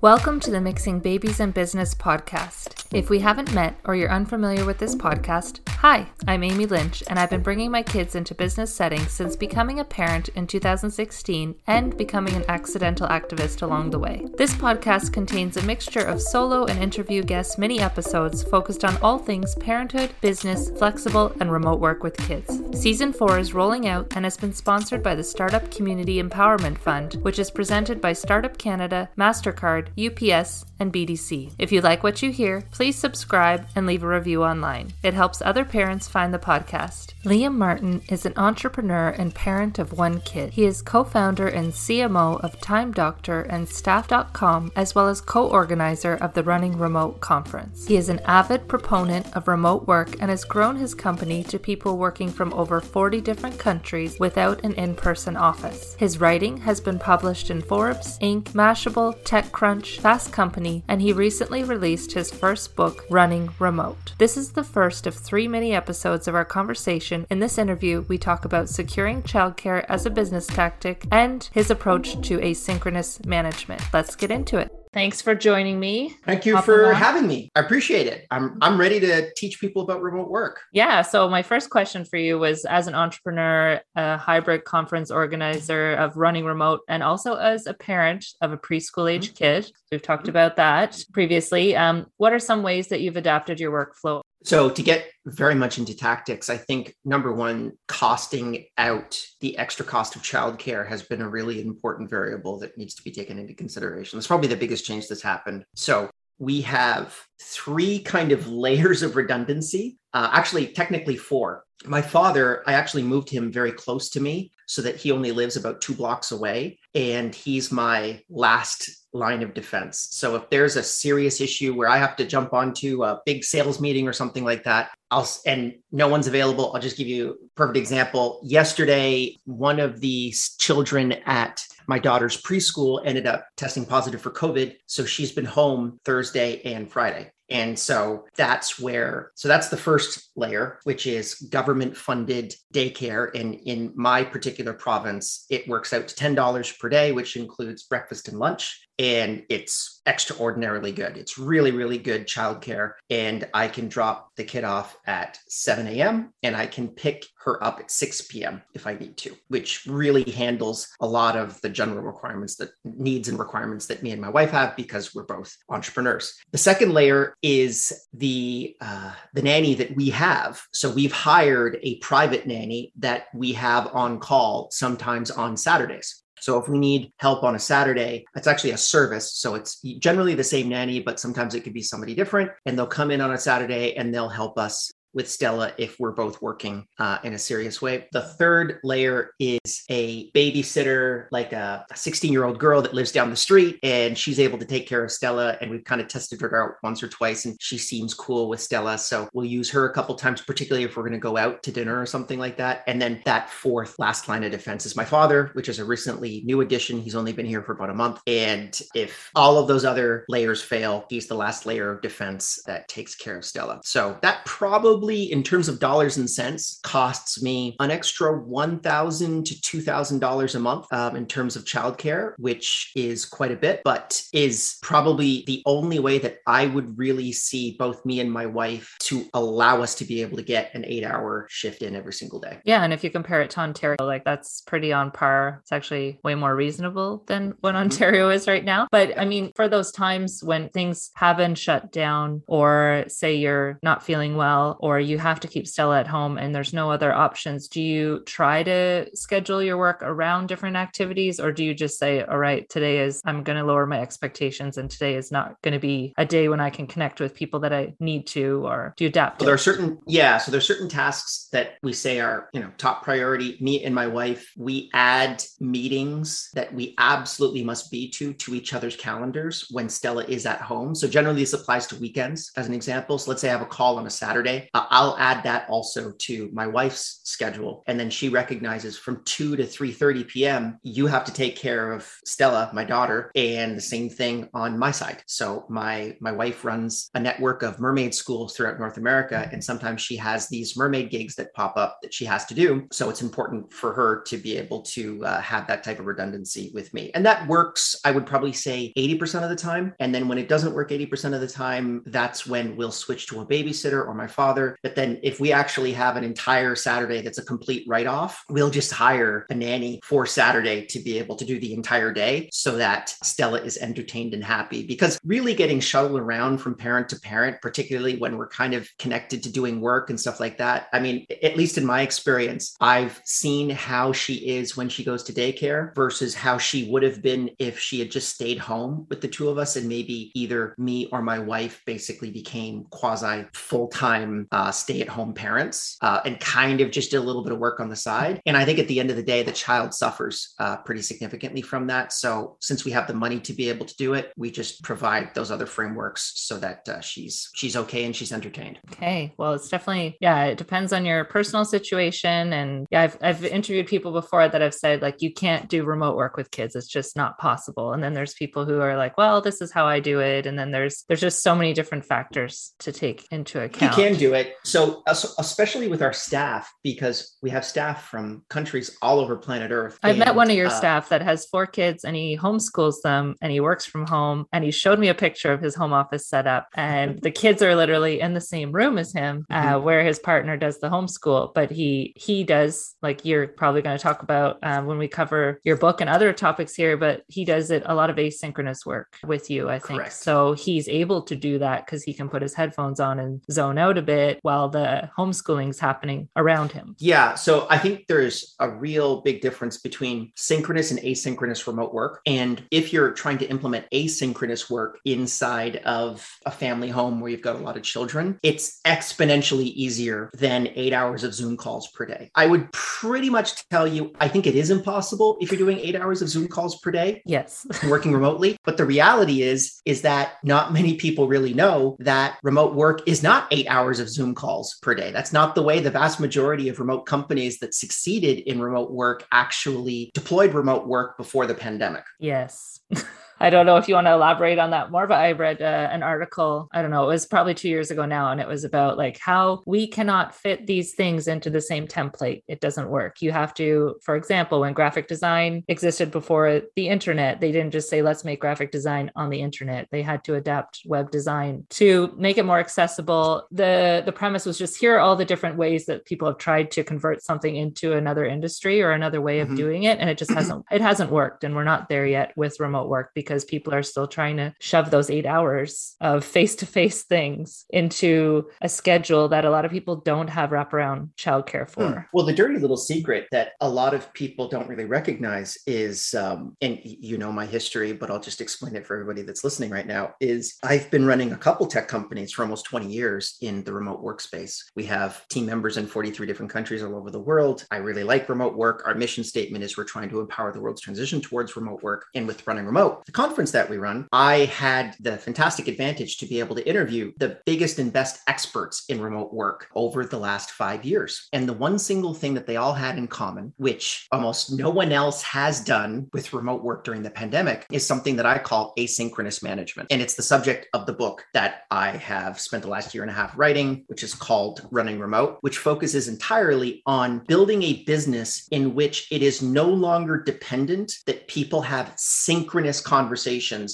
Welcome to the Mixing Babies and Business podcast. If we haven't met or you're unfamiliar with this podcast, hi, I'm Amy Lynch, and I've been bringing my kids into business settings since becoming a parent in 2016 and becoming an accidental activist along the way. This podcast contains a mixture of solo and interview guest mini episodes focused on all things parenthood, business, flexible, and remote work with kids. Season 4 is rolling out and has been sponsored by the Startup Community Empowerment Fund, which is presented by Startup Canada, MasterCard, UPS, and BDC. If you like what you hear, please subscribe and leave a review online. It helps other parents find the podcast. Liam Martin is an entrepreneur and parent of one kid. He is co founder and CMO of Time Doctor and Staff.com, as well as co organizer of the Running Remote Conference. He is an avid proponent of remote work and has grown his company to people working from over 40 different countries without an in person office. His writing has been published in Forbes, Inc., Mashable, TechCrunch, Fast Company, and he recently released his first book, Running Remote. This is the first of three mini episodes of our conversation. In this interview, we talk about securing childcare as a business tactic and his approach to asynchronous management. Let's get into it. Thanks for joining me. Thank you for having me. I appreciate it. I'm I'm ready to teach people about remote work. Yeah. So my first question for you was as an entrepreneur, a hybrid conference organizer of running remote, and also as a parent of a preschool age mm-hmm. kid. We've talked mm-hmm. about that previously. Um, what are some ways that you've adapted your workflow so, to get very much into tactics, I think number one, costing out the extra cost of childcare has been a really important variable that needs to be taken into consideration. That's probably the biggest change that's happened. So, we have three kind of layers of redundancy, uh, actually, technically four. My father, I actually moved him very close to me so that he only lives about two blocks away. And he's my last line of defense. So if there's a serious issue where I have to jump onto a big sales meeting or something like that, I'll and no one's available. I'll just give you a perfect example. Yesterday, one of the children at my daughter's preschool ended up testing positive for COVID. So she's been home Thursday and Friday. And so that's where, so that's the first layer, which is government funded daycare. And in my particular province, it works out to $10 per day, which includes breakfast and lunch and it's extraordinarily good. It's really, really good childcare. And I can drop the kid off at 7 a.m. and I can pick her up at 6 p.m. if I need to, which really handles a lot of the general requirements that needs and requirements that me and my wife have because we're both entrepreneurs. The second layer is the uh, the nanny that we have. So we've hired a private nanny that we have on call sometimes on Saturdays. So if we need help on a Saturday, it's actually a service. So it's generally the same nanny, but sometimes it could be somebody different. And they'll come in on a Saturday and they'll help us with Stella if we're both working uh, in a serious way. The third layer is a babysitter, like a 16 year old girl that lives down the street, and she's able to take care of Stella. And we've kind of tested her out once or twice, and she seems cool with Stella. So we'll use her a couple times, particularly if we're going to go out to dinner or something like that. And then that fourth last line of defense is my father, which is a recently new addition. He's only been here for about a month. And if all of those other layers fail, he's the last layer of defense that takes care of Stella. So that probably probably in terms of dollars and cents costs me an extra 1000 to $2000 a month um, in terms of childcare which is quite a bit but is probably the only way that i would really see both me and my wife to allow us to be able to get an eight hour shift in every single day. Yeah and if you compare it to ontario like that's pretty on par. It's actually way more reasonable than what mm-hmm. ontario is right now. But i mean for those times when things haven't shut down or say you're not feeling well or you have to keep Stella at home and there's no other options, do you try to schedule your work around different activities or do you just say, all right, today is, I'm going to lower my expectations and today is not going to be a day when I can connect with people that I need to, or do you adapt? So there are certain, yeah. So there's certain tasks that we say are, you know, top priority. Me and my wife, we add meetings that we absolutely must be to to each other's calendars when Stella is at home. So generally this applies to weekends as an example. So let's say I have a call on a Saturday. Uh, I'll add that also to my wife's schedule. And then she recognizes from 2 to 3:30 p.m. you have to take care of Stella, my daughter, and the same thing on my side. So my my wife runs a network of mermaid schools throughout North America and sometimes she has these mermaid gigs that pop up that she has to do. So it's important for her to be able to uh, have that type of redundancy with me. And that works, I would probably say 80% of the time. And then when it doesn't work 80% of the time, that's when we'll switch to a babysitter or my father. But then if we actually have an entire Saturday that's a complete write off, we'll just hire a nanny for Saturday to be able to do the entire day so that Stella is entertained and happy. Because really getting shuttled around from parent to parent, particularly when we're kind of connected to doing work and stuff like that, I mean, at least in my experience, I've seen how she is when she goes to daycare versus how she would have been if she had just stayed home with the two of us and maybe either me or my wife basically became quasi full time uh, stay at home parents uh, and kind of just did a little bit of work on the side. And I think at the end of the day, the child suffers uh, pretty significantly from that. So since we have the money to be able to do it, we just provide those other frameworks so that uh, she's she's okay and she's entertained. Okay, well, it's definitely yeah. It depends on your personal situation, and yeah, I've I've interviewed people before that have said like you can't do remote work with kids; it's just not possible. And then there's people who are like, well, this is how I do it, and then there's there's just so many different factors to take into account. You can do it. So especially with our staff, because we have staff from countries all over planet Earth. I've and, met one of your uh, staff that has four kids, and he homeschools them, and he works from home, and he showed me a picture of his home office setup, and the kids are literally in the same room as him, uh, mm-hmm. where his partner does the homeschool, but he he does like you're probably going to talk about um, when we cover your book and other topics here, but he does it a lot of asynchronous work with you, I think. Correct. So he's able to do that because he can put his headphones on and zone out a bit while the homeschooling is happening around him. Yeah. So I think there's a real big difference between synchronous and asynchronous remote work. And if you're trying to implement asynchronous work inside of a family home where you've got a lot of children, it's exponentially easier than eight hours of Zoom calls per day. I would pretty much tell you, I think it is impossible if you're doing eight hours of Zoom calls per day. Yes. working remotely. But the reality is, is that not many people really know that remote work is not eight hours of Zoom calls per day. That's not the way the vast majority of remote companies that succeeded in remote work actually deployed remote work before the pandemic. Yes. I don't know if you want to elaborate on that more, but I read uh, an article, I don't know, it was probably two years ago now, and it was about like how we cannot fit these things into the same template. It doesn't work. You have to, for example, when graphic design existed before the internet, they didn't just say, let's make graphic design on the internet. They had to adapt web design to make it more accessible. The, the premise was just here are all the different ways that people have tried to convert something into another industry or another way of mm-hmm. doing it. And it just hasn't, it hasn't worked. And we're not there yet with remote work because because people are still trying to shove those eight hours of face to face things into a schedule that a lot of people don't have wraparound childcare for. Hmm. Well, the dirty little secret that a lot of people don't really recognize is, um, and you know my history, but I'll just explain it for everybody that's listening right now, is I've been running a couple tech companies for almost 20 years in the remote workspace. We have team members in 43 different countries all over the world. I really like remote work. Our mission statement is we're trying to empower the world's transition towards remote work. And with running remote, the conference that we run, I had the fantastic advantage to be able to interview the biggest and best experts in remote work over the last five years. And the one single thing that they all had in common, which almost no one else has done with remote work during the pandemic, is something that I call asynchronous management. And it's the subject of the book that I have spent the last year and a half writing, which is called Running Remote, which focuses entirely on building a business in which it is no longer dependent that people have synchronous conversations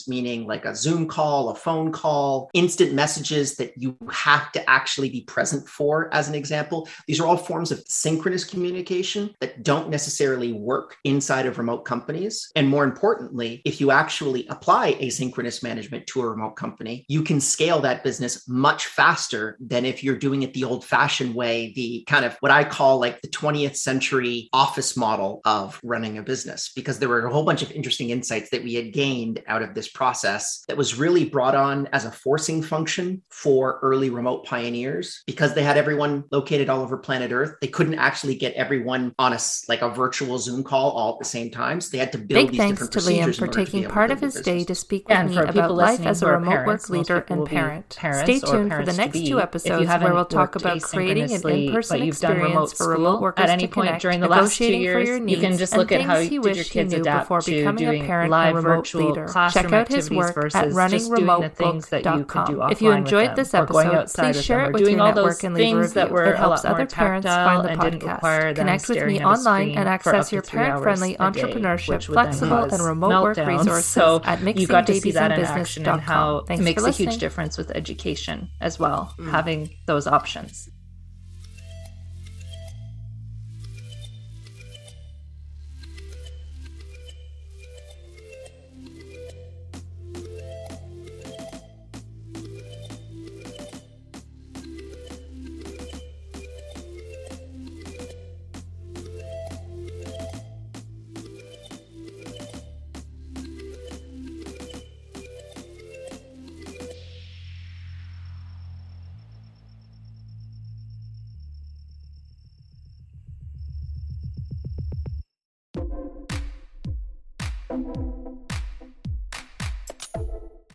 meaning like a Zoom call, a phone call, instant messages that you have to actually be present for, as an example. These are all forms of synchronous communication that don't necessarily work inside of remote companies. And more importantly, if you actually apply asynchronous management to a remote company, you can scale that business much faster than if you're doing it the old fashioned way, the kind of what I call like the 20th century office model of running a business, because there were a whole bunch of interesting insights that we had gained gained out of this process that was really brought on as a forcing function for early remote pioneers because they had everyone located all over planet Earth. They couldn't actually get everyone on a like a virtual Zoom call all at the same time. So they had to build Big these thanks different to procedures Liam for in order to be taking part of his day to speak with And me about life as a remote parents, work leader and parent. Stay tuned for the next two episodes where we'll talk about creating an in-person but you've done experience remote for remote school workers at any to point connect, during the last two years, your you can just look at how things he did your wished he kids knew adapt before to becoming a doing parent live virtual leader. Check out his work at just doing the things that you could do runningremote.com. If you enjoyed this episode, please share it with doing your all those network and leave a things that review. It a helps other parents find the and didn't require podcast. Connect with me online and access your parent-friendly entrepreneurship, which would then flexible and remote work resources So at you got to see that in action and how mixingbabiesandbusiness.com. Thanks it makes a huge difference with education as well, mm. having those options.